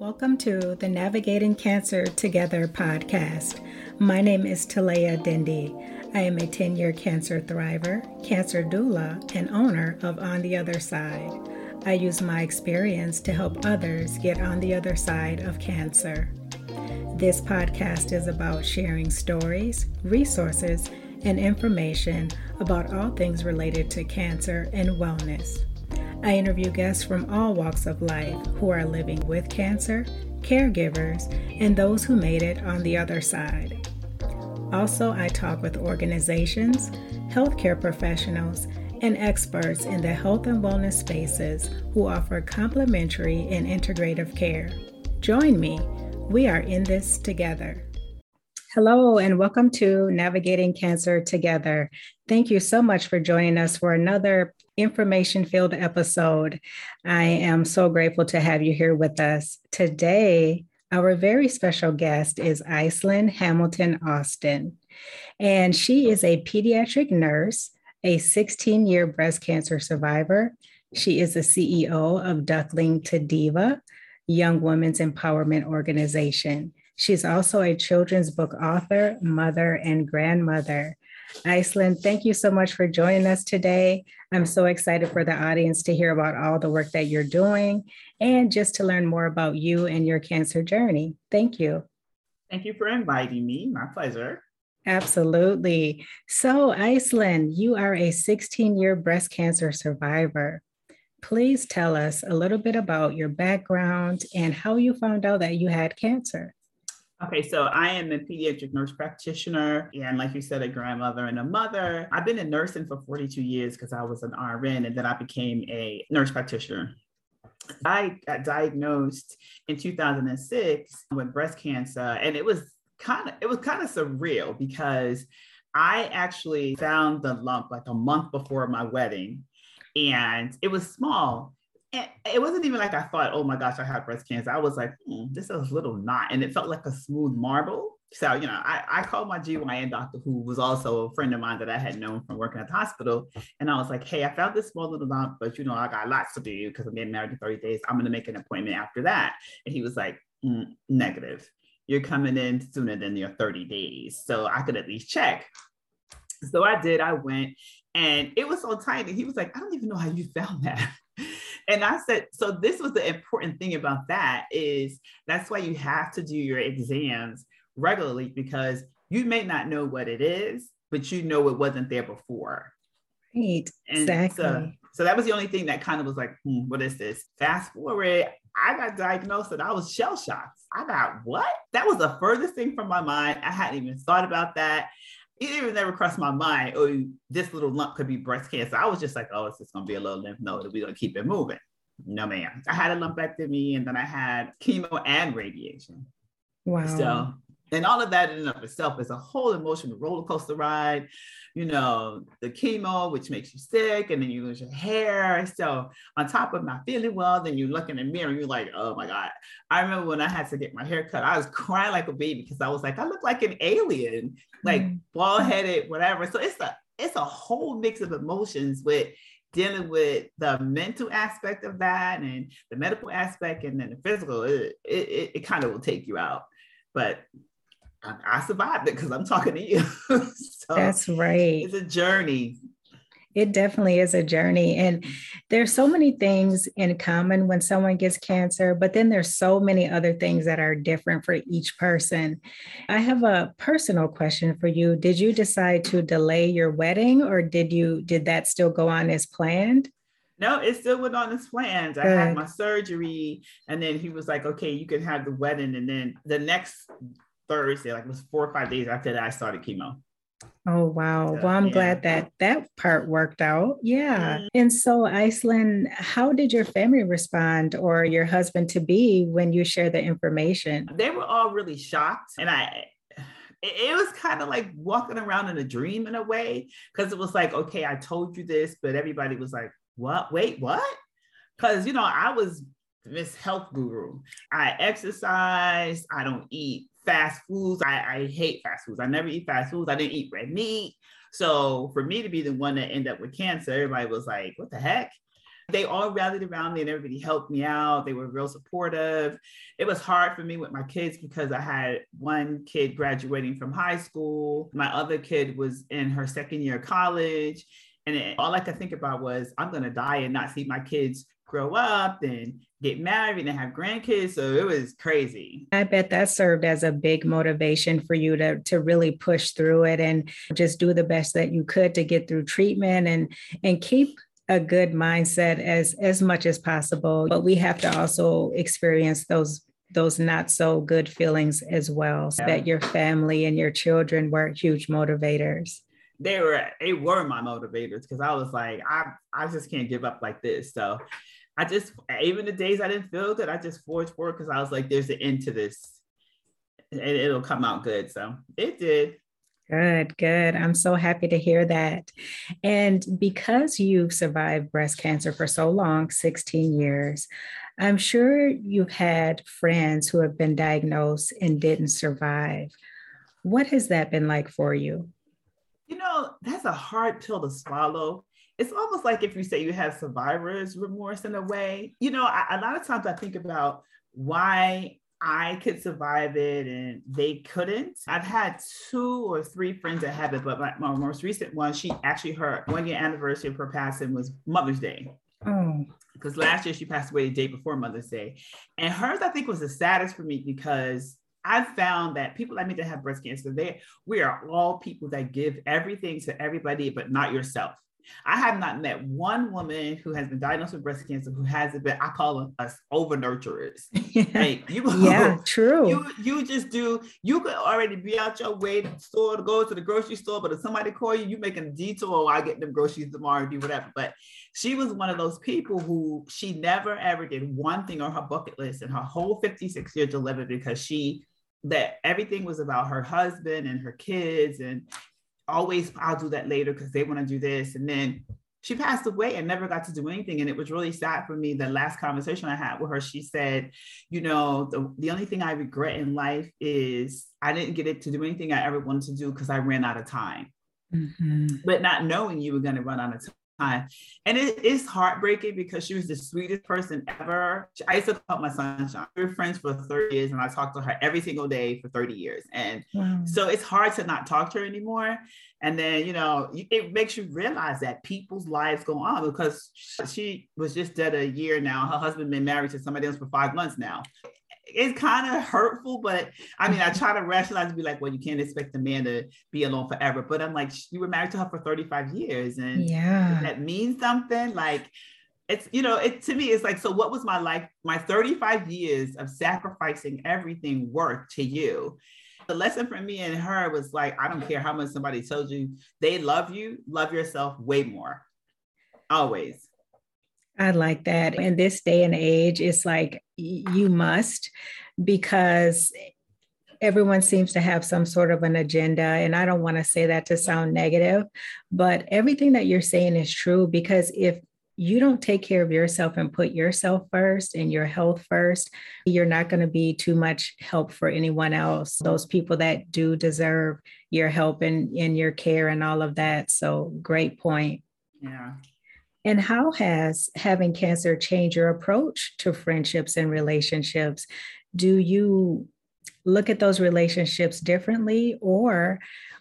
Welcome to the Navigating Cancer Together podcast. My name is Talea Dindy. I am a 10 year cancer thriver, cancer doula, and owner of On the Other Side. I use my experience to help others get on the other side of cancer. This podcast is about sharing stories, resources, and information about all things related to cancer and wellness. I interview guests from all walks of life who are living with cancer, caregivers, and those who made it on the other side. Also, I talk with organizations, healthcare professionals, and experts in the health and wellness spaces who offer complementary and integrative care. Join me. We are in this together. Hello, and welcome to Navigating Cancer Together. Thank you so much for joining us for another information filled episode. I am so grateful to have you here with us. Today, our very special guest is Iceland Hamilton Austin, and she is a pediatric nurse, a 16 year breast cancer survivor. She is the CEO of Duckling to Diva, Young Women's Empowerment Organization. She's also a children's book author, mother, and grandmother. Iceland, thank you so much for joining us today. I'm so excited for the audience to hear about all the work that you're doing and just to learn more about you and your cancer journey. Thank you. Thank you for inviting me. My pleasure. Absolutely. So, Iceland, you are a 16 year breast cancer survivor. Please tell us a little bit about your background and how you found out that you had cancer. Okay, so I am a pediatric nurse practitioner, and like you said, a grandmother and a mother. I've been in nursing for 42 years because I was an RN, and then I became a nurse practitioner. I got diagnosed in 2006 with breast cancer, and it was kind of it was kind of surreal because I actually found the lump like a month before my wedding, and it was small and it wasn't even like I thought, oh my gosh, I have breast cancer. I was like, hmm, this is a little knot. And it felt like a smooth marble. So, you know, I, I called my GYN doctor, who was also a friend of mine that I had known from working at the hospital. And I was like, hey, I found this small little lump, but, you know, I got lots to do because I'm getting married in 30 days. I'm going to make an appointment after that. And he was like, mm, negative. You're coming in sooner than your 30 days. So I could at least check. So I did. I went and it was so tiny. He was like, I don't even know how you found that and I said, so this was the important thing about that is that's why you have to do your exams regularly because you may not know what it is, but you know it wasn't there before. Right. And exactly. So, so that was the only thing that kind of was like, hmm, what is this? Fast forward, I got diagnosed and I was shell shocked. I got what? That was the furthest thing from my mind. I hadn't even thought about that it even never crossed my mind, oh, this little lump could be breast cancer. I was just like, oh, it's just gonna be a little lymph node we're gonna keep it moving. No, ma'am. I had a lumpectomy and then I had chemo and radiation. Wow. So and all of that in and of itself is a whole emotional roller coaster ride. You know, the chemo, which makes you sick, and then you lose your hair. So, on top of not feeling well, then you look in the mirror and you're like, oh my God. I remember when I had to get my hair cut, I was crying like a baby because I was like, I look like an alien, like mm-hmm. bald headed, whatever. So, it's a it's a whole mix of emotions with dealing with the mental aspect of that and the medical aspect and then the physical it, it, it kind of will take you out but I, survived it because I'm talking to you. so That's right. It's a journey. It definitely is a journey. And there's so many things in common when someone gets cancer, but then there's so many other things that are different for each person. I have a personal question for you. Did you decide to delay your wedding or did you did that still go on as planned? No, it still went on as plans. I had my surgery, and then he was like, "Okay, you can have the wedding." And then the next Thursday, like it was four or five days after that, I started chemo. Oh wow. well, I'm yeah. glad that that part worked out. Yeah. Mm-hmm. And so Iceland, how did your family respond or your husband to be when you shared the information? They were all really shocked and I it was kind of like walking around in a dream in a way because it was like, okay, I told you this, but everybody was like, what? Wait, what? Because, you know, I was this Health Guru. I exercise, I don't eat fast foods. I, I hate fast foods. I never eat fast foods. I didn't eat red meat. So for me to be the one that ended up with cancer, everybody was like, what the heck? They all rallied around me and everybody helped me out. They were real supportive. It was hard for me with my kids because I had one kid graduating from high school, my other kid was in her second year of college. And it, all I could think about was, I'm going to die and not see my kids grow up and get married and have grandkids. So it was crazy. I bet that served as a big motivation for you to, to really push through it and just do the best that you could to get through treatment and and keep a good mindset as as much as possible. But we have to also experience those those not so good feelings as well. So that your family and your children were huge motivators they were they were my motivators because I was like, I I just can't give up like this. So I just even the days I didn't feel good, I just forged forward because I was like, there's an end to this. And it'll come out good. So it did. Good, good. I'm so happy to hear that. And because you've survived breast cancer for so long 16 years I'm sure you've had friends who have been diagnosed and didn't survive. What has that been like for you? You know, that's a hard pill to swallow it's almost like if you say you have survivor's remorse in a way. You know, I, a lot of times I think about why I could survive it and they couldn't. I've had two or three friends that have it, but my, my most recent one, she actually her one year anniversary of her passing was Mother's Day. Mm. Because last year she passed away the day before Mother's Day. And hers, I think, was the saddest for me because I've found that people like me that have breast cancer, they we are all people that give everything to everybody, but not yourself. I have not met one woman who has been diagnosed with breast cancer who hasn't been, I call them us over nurturers. Yeah. you, yeah, true. You you just do, you could already be out your way to store to go to the grocery store, but if somebody call you, you making a detour, I get them groceries tomorrow and do whatever. But she was one of those people who she never ever did one thing on her bucket list in her whole 56 years of living because she that everything was about her husband and her kids and always I'll do that later because they want to do this. And then she passed away and never got to do anything. And it was really sad for me. The last conversation I had with her, she said, you know, the, the only thing I regret in life is I didn't get it to do anything I ever wanted to do because I ran out of time. Mm-hmm. But not knowing you were going to run out of time. And it is heartbreaking because she was the sweetest person ever. I used to call my sunshine. We were friends for 30 years and I talked to her every single day for 30 years. And wow. so it's hard to not talk to her anymore. And then, you know, it makes you realize that people's lives go on because she was just dead a year now. Her husband been married to somebody else for five months now it's kind of hurtful, but I mean, I mm-hmm. try to rationalize and be like, well, you can't expect a man to be alone forever. But I'm like, you were married to her for 35 years, and yeah, that means something. Like, it's you know, it to me, it's like, so what was my life, my 35 years of sacrificing everything worth to you? The lesson for me and her was like, I don't care how much somebody tells you they love you, love yourself way more. Always. I like that. In this day and age, it's like you must because everyone seems to have some sort of an agenda. And I don't want to say that to sound negative, but everything that you're saying is true because if you don't take care of yourself and put yourself first and your health first, you're not going to be too much help for anyone else. Those people that do deserve your help and, and your care and all of that. So, great point. Yeah. And how has having cancer changed your approach to friendships and relationships? Do you look at those relationships differently? Or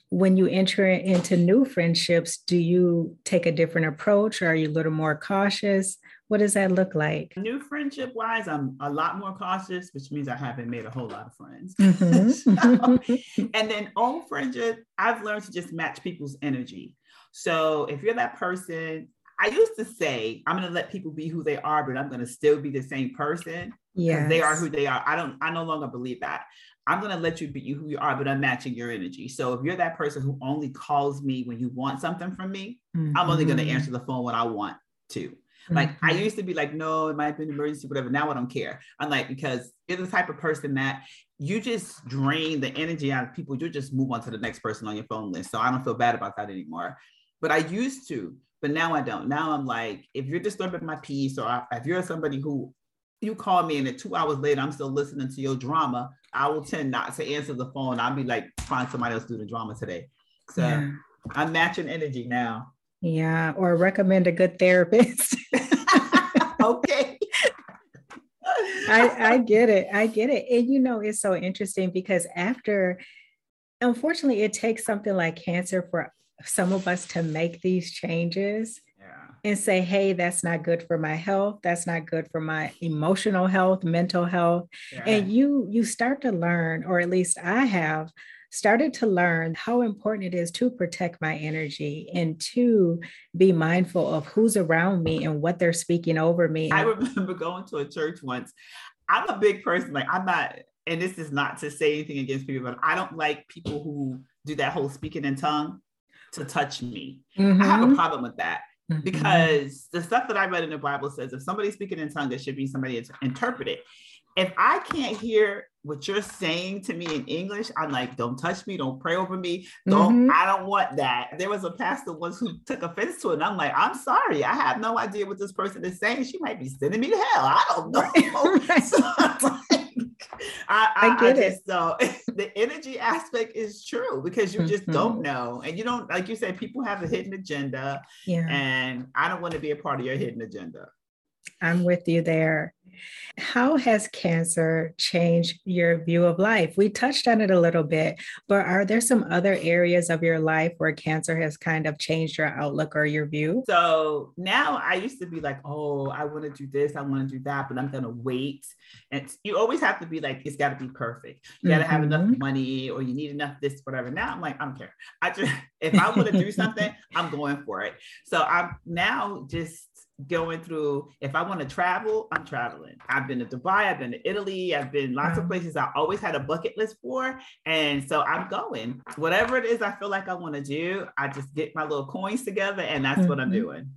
when you enter into new friendships, do you take a different approach? Or are you a little more cautious? What does that look like? New friendship wise, I'm a lot more cautious, which means I haven't made a whole lot of friends. Mm-hmm. so, and then old friendship, I've learned to just match people's energy. So if you're that person I used to say I'm going to let people be who they are, but I'm going to still be the same person. Yeah, they are who they are. I don't. I no longer believe that. I'm going to let you be who you are, but I'm matching your energy. So if you're that person who only calls me when you want something from me, mm-hmm. I'm only going to answer the phone when I want to. Like mm-hmm. I used to be like, no, it might be an emergency, whatever. Now I don't care. I'm like, because you're the type of person that you just drain the energy out of people. You just move on to the next person on your phone list. So I don't feel bad about that anymore. But I used to. But now I don't. Now I'm like, if you're disturbing my peace, or if you're somebody who you call me and then two hours later I'm still listening to your drama, I will tend not to answer the phone. I'll be like, find somebody else to do the drama today. So yeah. I'm matching energy now. Yeah, or recommend a good therapist. okay. I, I get it. I get it. And you know, it's so interesting because after, unfortunately, it takes something like cancer for some of us to make these changes and say, hey, that's not good for my health. That's not good for my emotional health, mental health. Yeah. And you you start to learn, or at least I have started to learn how important it is to protect my energy and to be mindful of who's around me and what they're speaking over me. I remember going to a church once. I'm a big person, like I'm not, and this is not to say anything against people, but I don't like people who do that whole speaking in tongue to touch me. Mm-hmm. I have a mm-hmm. problem with that. Mm-hmm. Because the stuff that I read in the Bible says if somebody's speaking in tongue, it should be somebody to interpret it. If I can't hear what you're saying to me in English, I'm like, don't touch me, don't pray over me, don't. Mm-hmm. I don't want that. There was a pastor once who took offense to it, and I'm like, I'm sorry, I have no idea what this person is saying. She might be sending me to hell. I don't know. Right. so, I, I, I, get I just, it. So the energy aspect is true because you just mm-hmm. don't know, and you don't like you said. People have a hidden agenda, yeah. and I don't want to be a part of your hidden agenda. I'm with you there. How has cancer changed your view of life? We touched on it a little bit, but are there some other areas of your life where cancer has kind of changed your outlook or your view? So now I used to be like, oh, I want to do this, I want to do that, but I'm going to wait. And you always have to be like, it's got to be perfect. You got to mm-hmm. have enough mm-hmm. money or you need enough this, whatever. Now I'm like, I don't care. I just, if I want to do something, I'm going for it. So I'm now just going through if I want to travel, I'm traveling. I've been to Dubai, I've been to Italy, I've been lots of places I always had a bucket list for. And so I'm going. Whatever it is I feel like I want to do, I just get my little coins together and that's mm-hmm. what I'm mm-hmm. doing.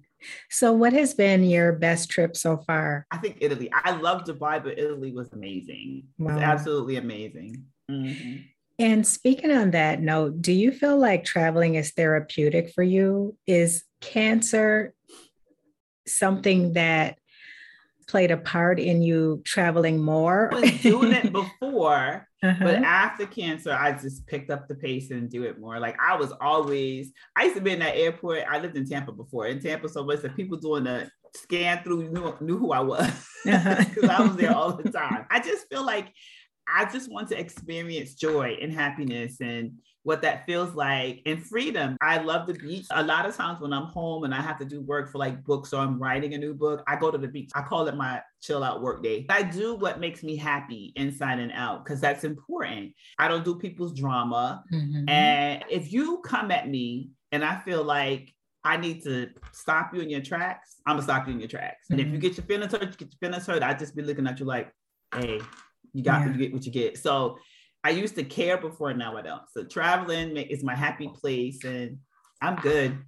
So, what has been your best trip so far? I think Italy. I love Dubai, but Italy was amazing. Wow. It was absolutely amazing. Mm-hmm. And speaking on that note, do you feel like traveling is therapeutic for you? Is cancer something that played a part in you traveling more? I was doing it before, uh-huh. but after cancer, I just picked up the pace and do it more. Like I was always, I used to be in that airport. I lived in Tampa before. In Tampa, so much that people doing the scan through knew, knew who I was because uh-huh. I was there all the time. I just feel like I just want to experience joy and happiness and what that feels like and freedom. I love the beach. A lot of times when I'm home and I have to do work for like books or I'm writing a new book, I go to the beach. I call it my chill out work day. I do what makes me happy inside and out because that's important. I don't do people's drama. Mm-hmm. And if you come at me and I feel like I need to stop you in your tracks, I'm gonna stop you in your tracks. Mm-hmm. And if you mm-hmm. get your feelings hurt, you get your feelings hurt, I just be looking at you like, hey, you got yeah. you get what you get. So I used to care before, now I don't. So traveling is my happy place, and I'm good.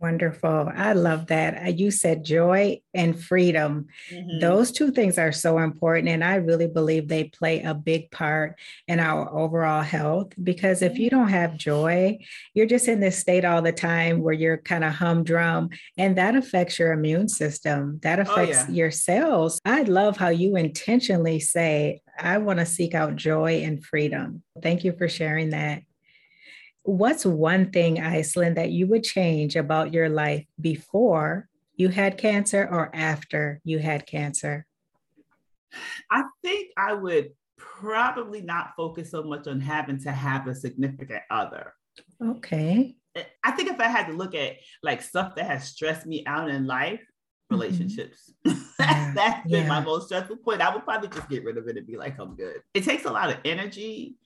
Wonderful. I love that. You said joy and freedom. Mm-hmm. Those two things are so important. And I really believe they play a big part in our overall health because if you don't have joy, you're just in this state all the time where you're kind of humdrum and that affects your immune system. That oh, affects oh, yeah. your cells. I love how you intentionally say, I want to seek out joy and freedom. Thank you for sharing that. What's one thing, Iceland, that you would change about your life before you had cancer or after you had cancer? I think I would probably not focus so much on having to have a significant other. Okay. I think if I had to look at like stuff that has stressed me out in life, mm-hmm. relationships. Mm-hmm. that's, that's been my most stressful point. I would probably just get rid of it and be like, I'm good. It takes a lot of energy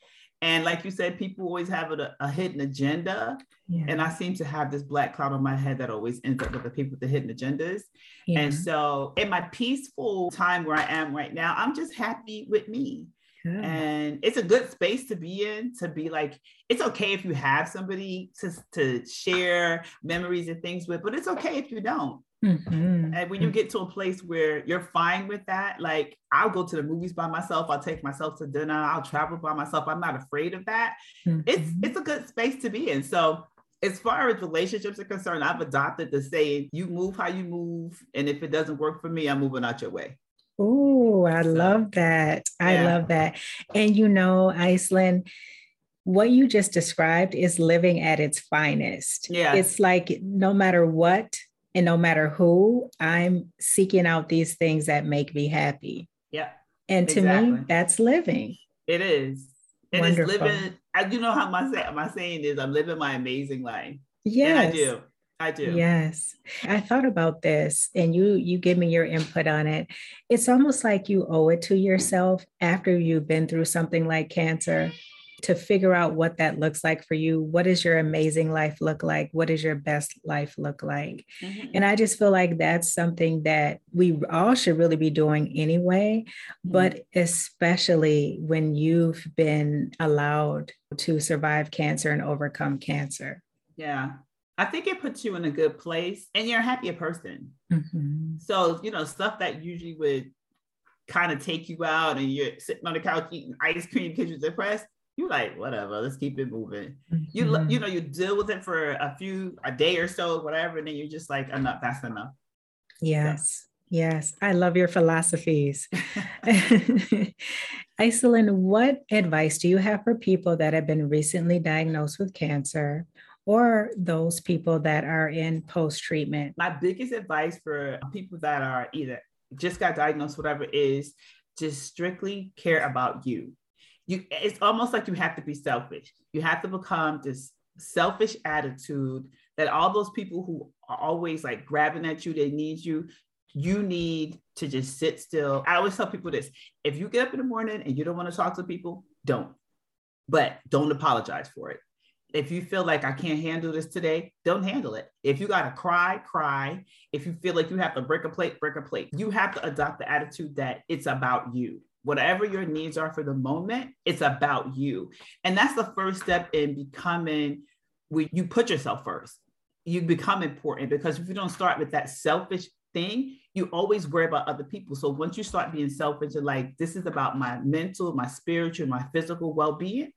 and like you said, people always have a, a hidden agenda. Yeah. And I seem to have this black cloud on my head that always ends up with the people with the hidden agendas. Yeah. And so in my peaceful time where I am right now, I'm just happy with me. And it's a good space to be in to be like, it's okay if you have somebody to, to share memories and things with, but it's okay if you don't. Mm-hmm. And when you get to a place where you're fine with that, like I'll go to the movies by myself, I'll take myself to dinner, I'll travel by myself. I'm not afraid of that. Mm-hmm. It's it's a good space to be in. So as far as relationships are concerned, I've adopted the saying, you move how you move. And if it doesn't work for me, I'm moving out your way. Oh, I so, love that. I yeah. love that. And you know, Iceland, what you just described is living at its finest. Yeah. It's like no matter what And no matter who, I'm seeking out these things that make me happy. Yeah. And to exactly. me, that's living. It is. And Wonderful. it's living, I do know how my, my saying is I'm living my amazing life. Yes. And I do. I do. Yes. I thought about this and you you give me your input on it. It's almost like you owe it to yourself after you've been through something like cancer to figure out what that looks like for you. What does your amazing life look like? What does your best life look like? Mm-hmm. And I just feel like that's something that we all should really be doing anyway, mm-hmm. but especially when you've been allowed to survive cancer and overcome cancer. Yeah. I think it puts you in a good place and you're a happier person. Mm-hmm. So, you know, stuff that usually would kind of take you out and you're sitting on the couch eating ice cream because you're depressed, you like whatever let's keep it moving mm-hmm. you you know you deal with it for a few a day or so whatever and then you're just like enough that's enough yes so. yes i love your philosophies Iselin, what advice do you have for people that have been recently diagnosed with cancer or those people that are in post treatment? My biggest advice for people that are either just got diagnosed, whatever, is just strictly care about you you it's almost like you have to be selfish you have to become this selfish attitude that all those people who are always like grabbing at you they need you you need to just sit still i always tell people this if you get up in the morning and you don't want to talk to people don't but don't apologize for it if you feel like I can't handle this today, don't handle it. If you got to cry, cry. If you feel like you have to break a plate, break a plate. You have to adopt the attitude that it's about you whatever your needs are for the moment, it's about you. And that's the first step in becoming where you put yourself first. You become important because if you don't start with that selfish thing, you always worry about other people. So once you start being selfish and like, this is about my mental, my spiritual, my physical well being,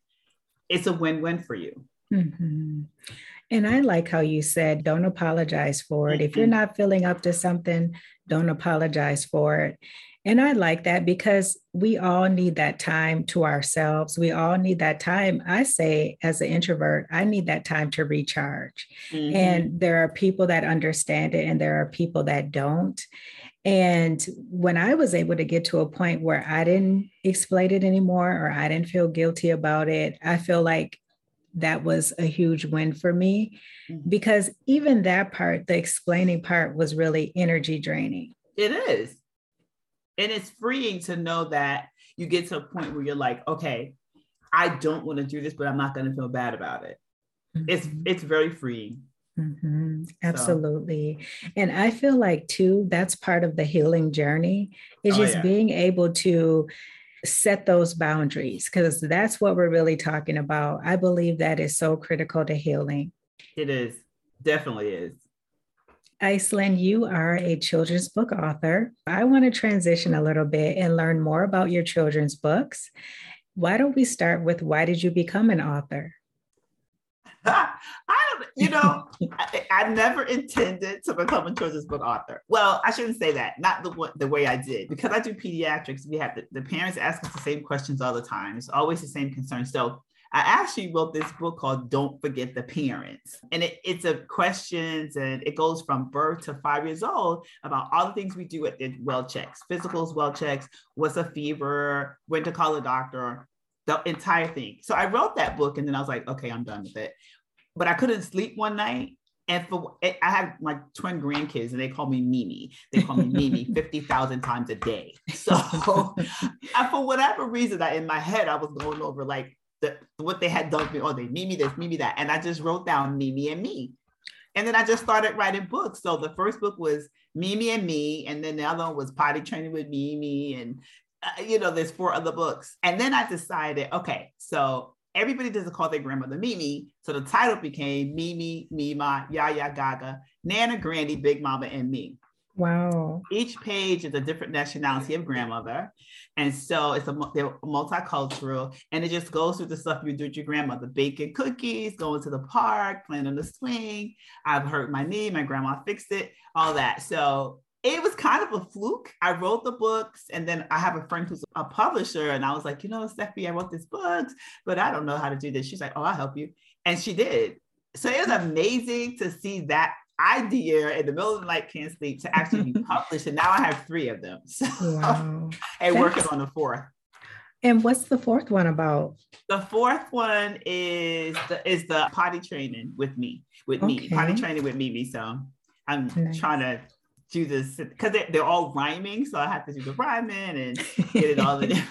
it's a win win for you. Mm-hmm. And I like how you said, don't apologize for it. Mm-hmm. If you're not feeling up to something, don't apologize for it. And I like that because we all need that time to ourselves. We all need that time. I say, as an introvert, I need that time to recharge. Mm-hmm. And there are people that understand it, and there are people that don't. And when I was able to get to a point where I didn't explain it anymore or I didn't feel guilty about it, I feel like that was a huge win for me mm-hmm. because even that part, the explaining part, was really energy draining. It is and it's freeing to know that you get to a point where you're like okay i don't want to do this but i'm not going to feel bad about it mm-hmm. it's it's very freeing mm-hmm. absolutely so. and i feel like too that's part of the healing journey is oh, just yeah. being able to set those boundaries because that's what we're really talking about i believe that is so critical to healing it is definitely is Iselin, you are a children's book author. I want to transition a little bit and learn more about your children's books. Why don't we start with why did you become an author? I don't, you know, I, I, never intended to become a children's book author. Well, I shouldn't say that, not the the way I did, because I do pediatrics. We have the, the parents ask us the same questions all the time. It's always the same concern. So I actually wrote this book called Don't Forget the Parents. And it, it's a questions and it goes from birth to five years old about all the things we do at the well checks, physicals, well checks, what's a fever, when to call a doctor, the entire thing. So I wrote that book and then I was like, okay, I'm done with it. But I couldn't sleep one night and for I have my twin grandkids, and they call me Mimi. They call me Mimi fifty thousand times a day. So, for whatever reason, that in my head I was going over like the, what they had done. Oh, they Mimi this, Mimi that, and I just wrote down Mimi and me, and then I just started writing books. So the first book was Mimi and me, and then the other one was Potty Training with Mimi, and uh, you know, there's four other books. And then I decided, okay, so everybody doesn't call their grandmother Mimi, so the title became Mimi, Mima, Yaya, Gaga, Nana, Granny, Big Mama, and me. Wow. Each page is a different nationality of grandmother. And so it's a multicultural and it just goes through the stuff you do with your grandmother, baking cookies, going to the park, playing on the swing. I've hurt my knee, my grandma fixed it, all that. So it was kind of a fluke. I wrote the books and then I have a friend who's a publisher and I was like, you know, Steffi, I wrote these books, but I don't know how to do this. She's like, oh, I'll help you. And she did. So it was amazing to see that idea in the middle of the night, can't sleep, to actually be published. And now I have three of them. So, wow. and working on the fourth. And what's the fourth one about? The fourth one is the is the potty training with me, with okay. me, potty training with Mimi. So I'm nice. trying to do this because they're, they're all rhyming, so I have to do the rhyming and get it all in.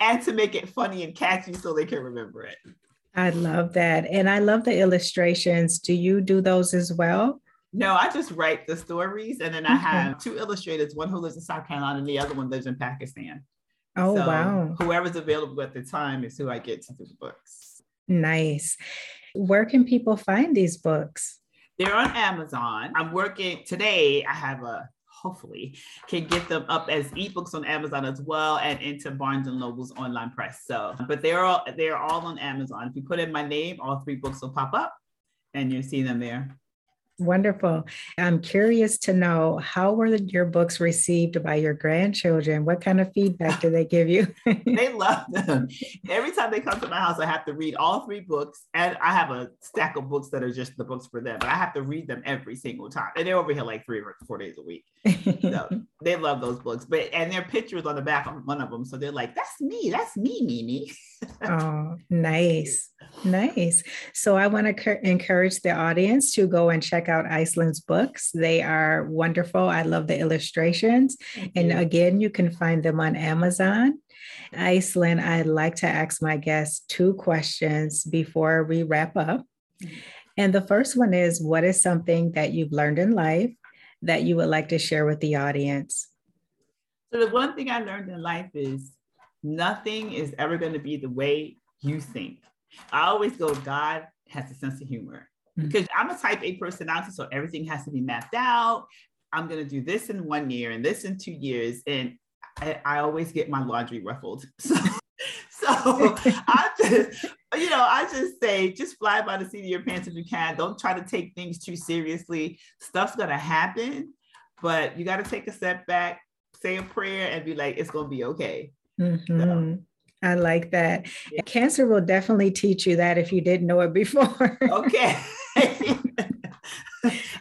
and to make it funny and catchy so they can remember it. I love that. And I love the illustrations. Do you do those as well? No, I just write the stories and then I have two illustrators, one who lives in South Carolina and the other one lives in Pakistan. Oh, so wow. Whoever's available at the time is who I get to do the books. Nice. Where can people find these books? They're on Amazon. I'm working today. I have a hopefully can get them up as ebooks on Amazon as well and into Barnes and Noble's online press. So, but they're all they're all on Amazon. If you put in my name, all three books will pop up and you'll see them there. Wonderful. I'm curious to know how were your books received by your grandchildren? What kind of feedback do they give you? they love them. Every time they come to my house, I have to read all three books. And I have a stack of books that are just the books for them, but I have to read them every single time. And they're over here like three or four days a week. So they love those books. But and their pictures on the back of one of them. So they're like, that's me, that's me, Mimi. oh, nice. Nice. So I want to encourage the audience to go and check out Iceland's books. They are wonderful. I love the illustrations. And again, you can find them on Amazon. Iceland, I'd like to ask my guests two questions before we wrap up. Mm-hmm. And the first one is What is something that you've learned in life that you would like to share with the audience? So, the one thing I learned in life is nothing is ever going to be the way you think. I always go, God has a sense of humor mm-hmm. because I'm a type A personality, so everything has to be mapped out. I'm going to do this in one year and this in two years. And I, I always get my laundry ruffled. So, so I just, you know, I just say, just fly by the seat of your pants if you can. Don't try to take things too seriously. Stuff's going to happen, but you got to take a step back, say a prayer, and be like, it's going to be okay. Mm-hmm. So, I like that. Yeah. Cancer will definitely teach you that if you didn't know it before. okay.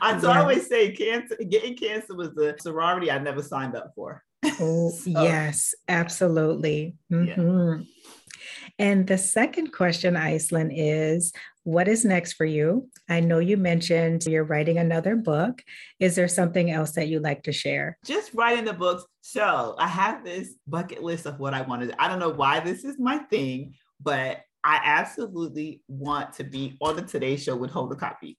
I yeah. always say cancer, getting cancer was a sorority I never signed up for. Oh, so, yes, absolutely. Mm-hmm. Yeah. And the second question, Iceland, is what is next for you? I know you mentioned you're writing another book. Is there something else that you'd like to share? Just writing the books. So I have this bucket list of what I want wanted. I don't know why this is my thing, but I absolutely want to be on the Today Show with Hoda Kotb.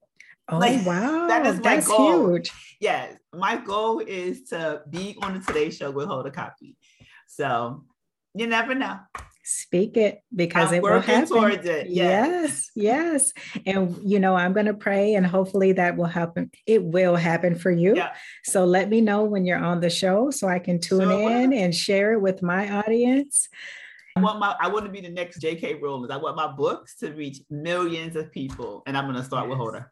Oh like, wow, that is my That's goal. huge. Yes, my goal is to be on the Today Show with Hoda Kotb. So you never know. Speak it because I'm it will happen. Towards it. Yes. yes, yes. And you know, I'm going to pray and hopefully that will happen. It will happen for you. Yeah. So let me know when you're on the show so I can tune in and share it with my audience. I want my I want to be the next J.K. Rowling. I want my books to reach millions of people, and I'm going to start yes. with Hoda.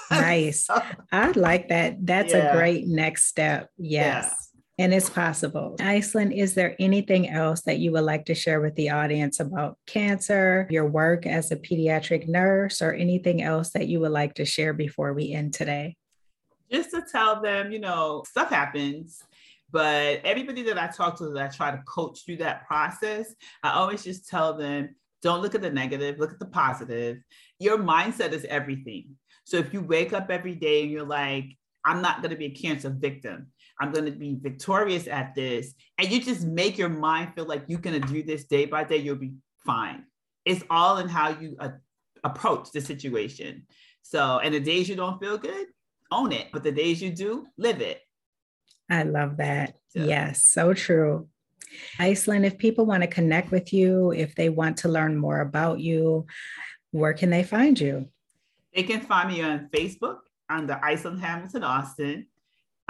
nice. I like that. That's yeah. a great next step. Yes. Yeah and it's possible. Iceland, is there anything else that you would like to share with the audience about cancer, your work as a pediatric nurse, or anything else that you would like to share before we end today? Just to tell them, you know, stuff happens. But everybody that I talk to that I try to coach through that process, I always just tell them don't look at the negative, look at the positive. Your mindset is everything. So if you wake up every day and you're like, I'm not going to be a cancer victim, I'm going to be victorious at this. And you just make your mind feel like you're going to do this day by day, you'll be fine. It's all in how you uh, approach the situation. So, and the days you don't feel good, own it. But the days you do, live it. I love that. So. Yes, so true. Iceland, if people want to connect with you, if they want to learn more about you, where can they find you? They can find me on Facebook under Iceland Hamilton Austin.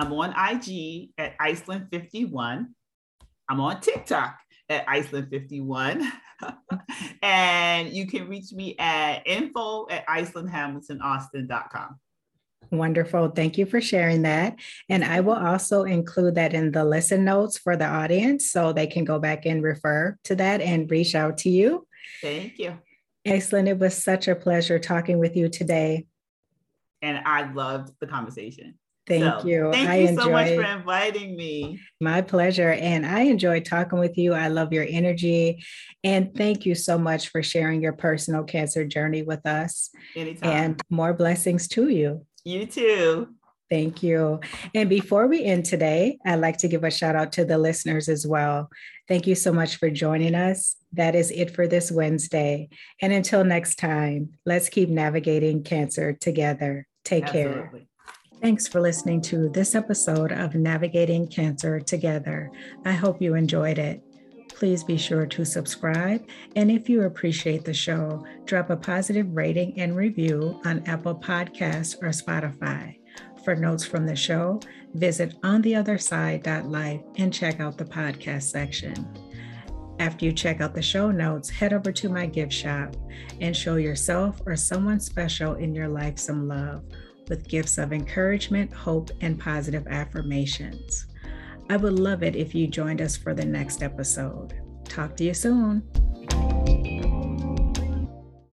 I'm on IG at Iceland51. I'm on TikTok at Iceland51. and you can reach me at info at IcelandHamiltonAustin.com. Wonderful. Thank you for sharing that. And I will also include that in the listen notes for the audience so they can go back and refer to that and reach out to you. Thank you. Iceland, it was such a pleasure talking with you today. and I loved the conversation. Thank so, you. Thank I you so much for inviting me. My pleasure. And I enjoyed talking with you. I love your energy. And thank you so much for sharing your personal cancer journey with us. Anytime. And more blessings to you. You too. Thank you. And before we end today, I'd like to give a shout out to the listeners as well. Thank you so much for joining us. That is it for this Wednesday. And until next time, let's keep navigating cancer together. Take Absolutely. care. Thanks for listening to this episode of Navigating Cancer Together. I hope you enjoyed it. Please be sure to subscribe. And if you appreciate the show, drop a positive rating and review on Apple Podcasts or Spotify. For notes from the show, visit ontheotherside.life and check out the podcast section. After you check out the show notes, head over to my gift shop and show yourself or someone special in your life some love with gifts of encouragement, hope, and positive affirmations. I would love it if you joined us for the next episode. Talk to you soon.